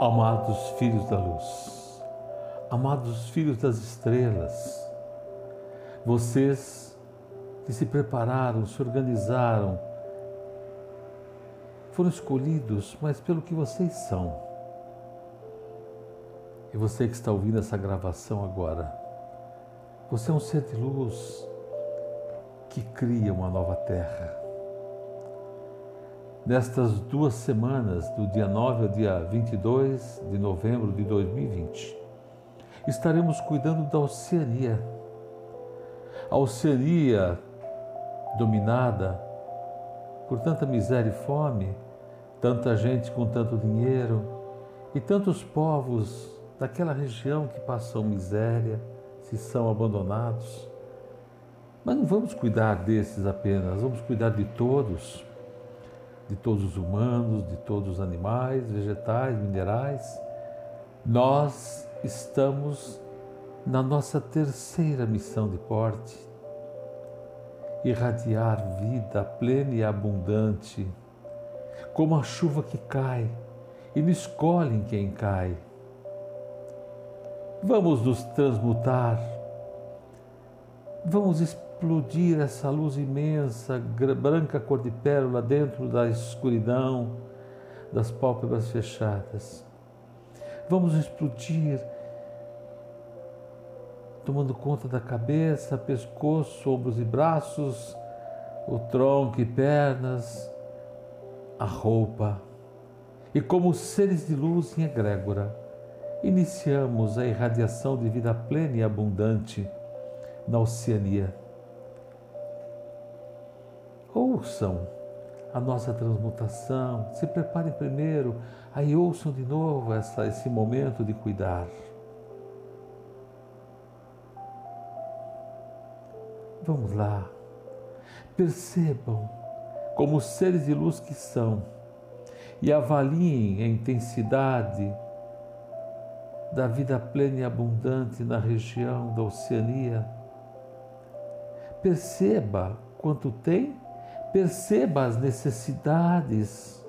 Amados filhos da luz, amados filhos das estrelas, vocês que se prepararam, se organizaram, foram escolhidos, mas pelo que vocês são. E você que está ouvindo essa gravação agora, você é um ser de luz que cria uma nova terra nestas duas semanas, do dia 9 ao dia 22 de novembro de 2020, estaremos cuidando da Oceania. A Oceania dominada por tanta miséria e fome, tanta gente com tanto dinheiro e tantos povos daquela região que passam miséria, se são abandonados. Mas não vamos cuidar desses apenas, vamos cuidar de todos de todos os humanos, de todos os animais, vegetais, minerais. Nós estamos na nossa terceira missão de porte, irradiar vida plena e abundante, como a chuva que cai e não escolhe em quem cai. Vamos nos transmutar, vamos explodir essa luz imensa, branca cor de pérola dentro da escuridão das pálpebras fechadas. Vamos explodir, tomando conta da cabeça, pescoço, ombros e braços, o tronco e pernas, a roupa. E como seres de luz em egrégora, iniciamos a irradiação de vida plena e abundante na Oceania ouçam a nossa transmutação, se preparem primeiro, aí ouçam de novo essa, esse momento de cuidar. Vamos lá, percebam como seres de luz que são e avaliem a intensidade da vida plena e abundante na região da Oceania. Perceba quanto tem Perceba as necessidades.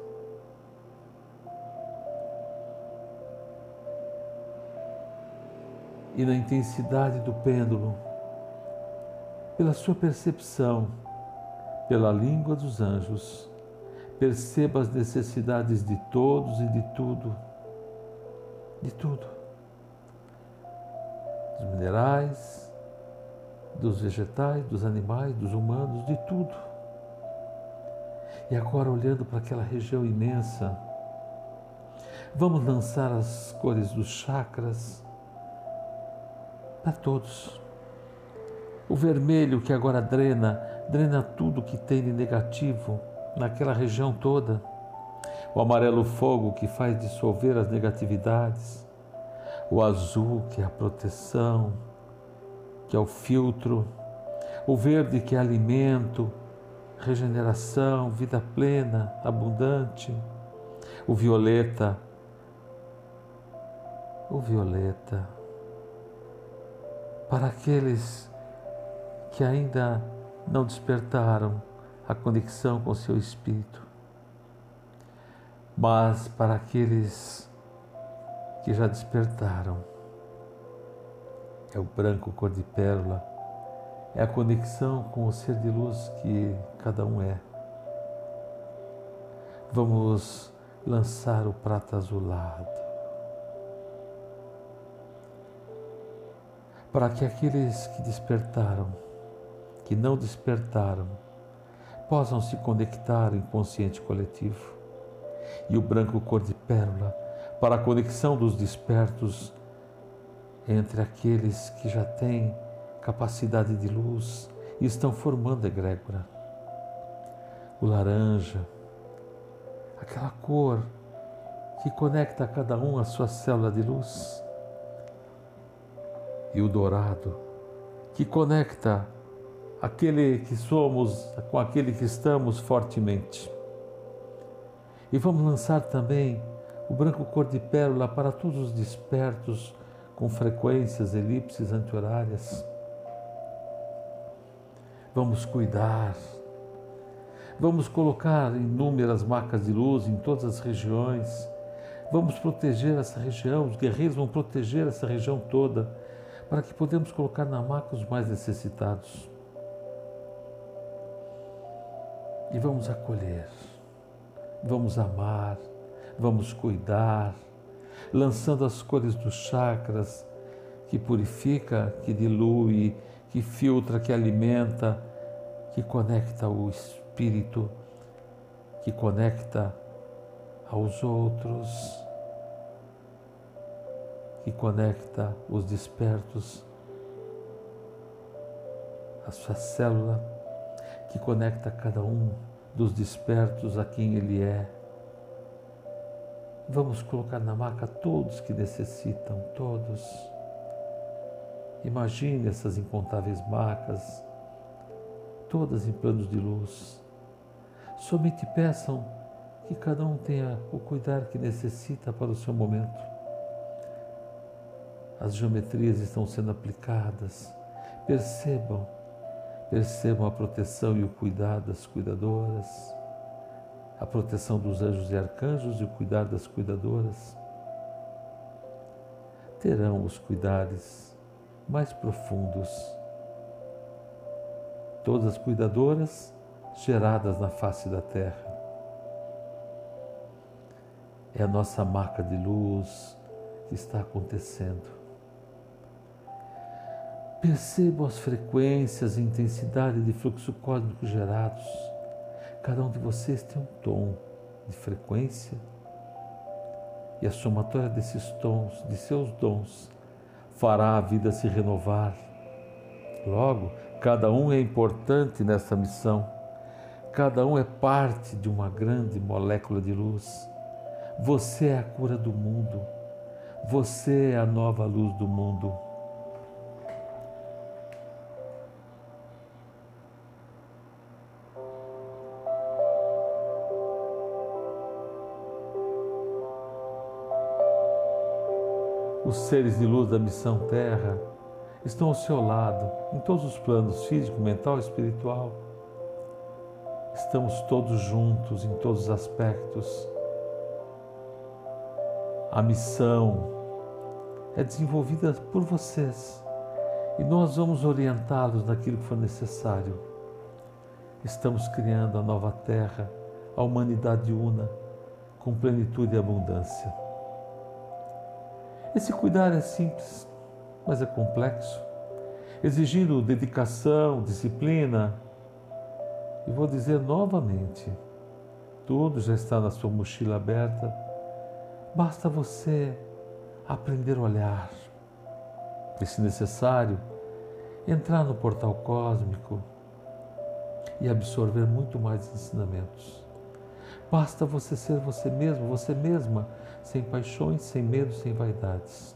E na intensidade do pêndulo, pela sua percepção, pela língua dos anjos, perceba as necessidades de todos e de tudo, de tudo, dos minerais, dos vegetais, dos animais, dos humanos, de tudo. E agora, olhando para aquela região imensa, vamos lançar as cores dos chakras para todos. O vermelho que agora drena, drena tudo que tem de negativo naquela região toda. O amarelo fogo que faz dissolver as negatividades. O azul que é a proteção, que é o filtro. O verde que é alimento, regeneração, vida plena, abundante. O violeta, o violeta, para aqueles que ainda não despertaram a conexão com seu espírito, mas para aqueles que já despertaram, é o branco cor de pérola é a conexão com o ser de luz que cada um é. Vamos lançar o prata azulado para que aqueles que despertaram, que não despertaram, possam se conectar em consciente coletivo. E o branco cor de pérola para a conexão dos despertos entre aqueles que já têm capacidade de luz e estão formando a egrégora. O laranja, aquela cor que conecta a cada um a sua célula de luz. E o dourado, que conecta aquele que somos com aquele que estamos fortemente. E vamos lançar também o branco cor de pérola para todos os despertos com frequências elipses anti-horárias Vamos cuidar. Vamos colocar inúmeras marcas de luz em todas as regiões. Vamos proteger essa região, os guerreiros vão proteger essa região toda, para que podemos colocar na maca os mais necessitados. E vamos acolher, vamos amar, vamos cuidar, lançando as cores dos chakras, que purifica, que dilui, que filtra, que alimenta, que conecta o espírito, que conecta aos outros, que conecta os despertos, a sua célula, que conecta cada um dos despertos a quem ele é. Vamos colocar na maca todos que necessitam, todos. Imagine essas incontáveis macas, todas em planos de luz. Somente peçam que cada um tenha o cuidar que necessita para o seu momento. As geometrias estão sendo aplicadas. Percebam, percebam a proteção e o cuidado das cuidadoras, a proteção dos anjos e arcanjos e o cuidar das cuidadoras. Terão os cuidados mais profundos. Todas cuidadoras geradas na face da terra. É a nossa marca de luz que está acontecendo. Percebam as frequências e intensidade de fluxo cósmico gerados. Cada um de vocês tem um tom de frequência e a somatória desses tons, de seus dons, fará a vida se renovar. Logo, cada um é importante nessa missão. Cada um é parte de uma grande molécula de luz. Você é a cura do mundo. Você é a nova luz do mundo. Os seres de luz da missão Terra estão ao seu lado, em todos os planos físico, mental e espiritual. Estamos todos juntos em todos os aspectos. A missão é desenvolvida por vocês e nós vamos orientá-los naquilo que for necessário. Estamos criando a nova terra, a humanidade una, com plenitude e abundância. Esse cuidar é simples, mas é complexo, exigindo dedicação, disciplina. E vou dizer novamente: tudo já está na sua mochila aberta, basta você aprender a olhar. E, se necessário, entrar no portal cósmico e absorver muito mais ensinamentos. Basta você ser você mesmo, você mesma sem paixões, sem medo, sem vaidades.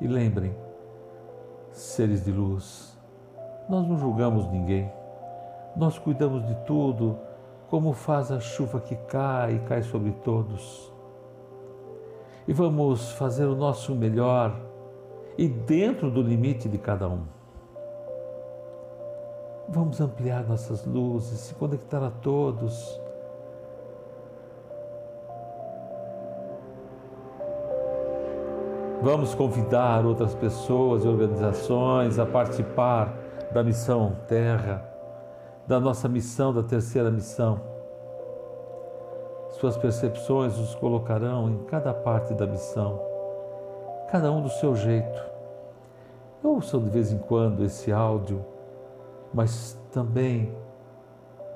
E lembrem, seres de luz, nós não julgamos ninguém, nós cuidamos de tudo, como faz a chuva que cai e cai sobre todos. E vamos fazer o nosso melhor e dentro do limite de cada um. Vamos ampliar nossas luzes, se conectar a todos Vamos convidar outras pessoas e organizações a participar da missão Terra, da nossa missão, da terceira missão. Suas percepções os colocarão em cada parte da missão, cada um do seu jeito. Ouçam de vez em quando esse áudio, mas também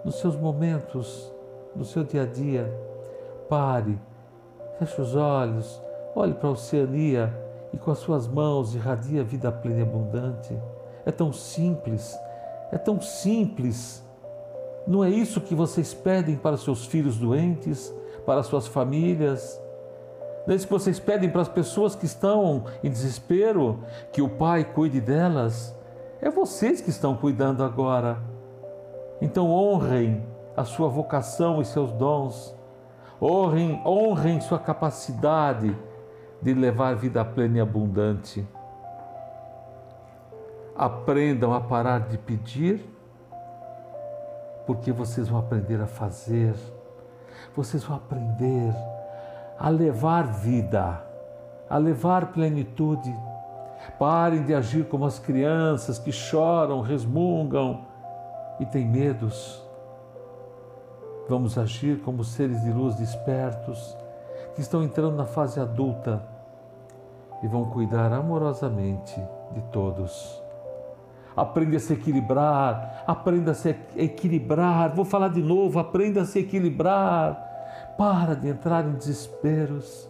nos seus momentos, no seu dia a dia, pare, feche os olhos, Olhe para a Oceania e com as suas mãos irradia a vida plena e abundante. É tão simples, é tão simples. Não é isso que vocês pedem para seus filhos doentes, para suas famílias? Não é isso que vocês pedem para as pessoas que estão em desespero, que o Pai cuide delas? É vocês que estão cuidando agora. Então honrem a sua vocação e seus dons. Honrem, honrem sua capacidade de levar vida plena e abundante. Aprendam a parar de pedir, porque vocês vão aprender a fazer, vocês vão aprender a levar vida, a levar plenitude. Parem de agir como as crianças que choram, resmungam e têm medos. Vamos agir como seres de luz despertos, que estão entrando na fase adulta e vão cuidar amorosamente de todos. Aprenda a se equilibrar, aprenda a se equilibrar. Vou falar de novo, aprenda a se equilibrar. Para de entrar em desesperos.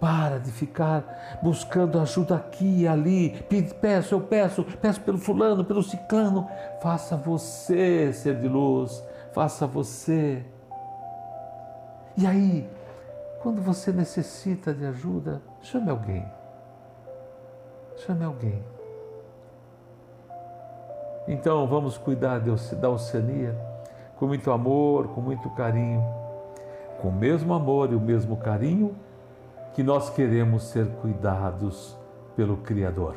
Para de ficar buscando ajuda aqui e ali. Peço, eu peço, peço pelo fulano, pelo ciclano. Faça você ser de luz. Faça você. E aí, quando você necessita de ajuda, chame alguém. Chame alguém. Então vamos cuidar da Oceania com muito amor, com muito carinho, com o mesmo amor e o mesmo carinho que nós queremos ser cuidados pelo Criador.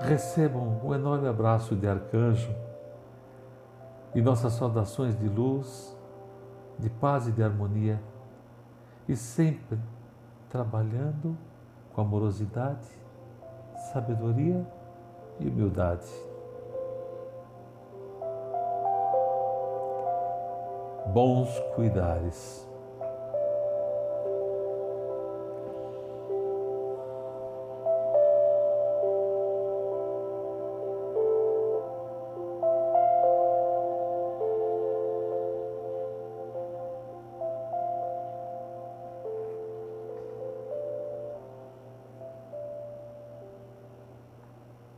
Recebam um enorme abraço de arcanjo e nossas saudações de luz, de paz e de harmonia, e sempre trabalhando com amorosidade, sabedoria e humildade. Bons cuidares.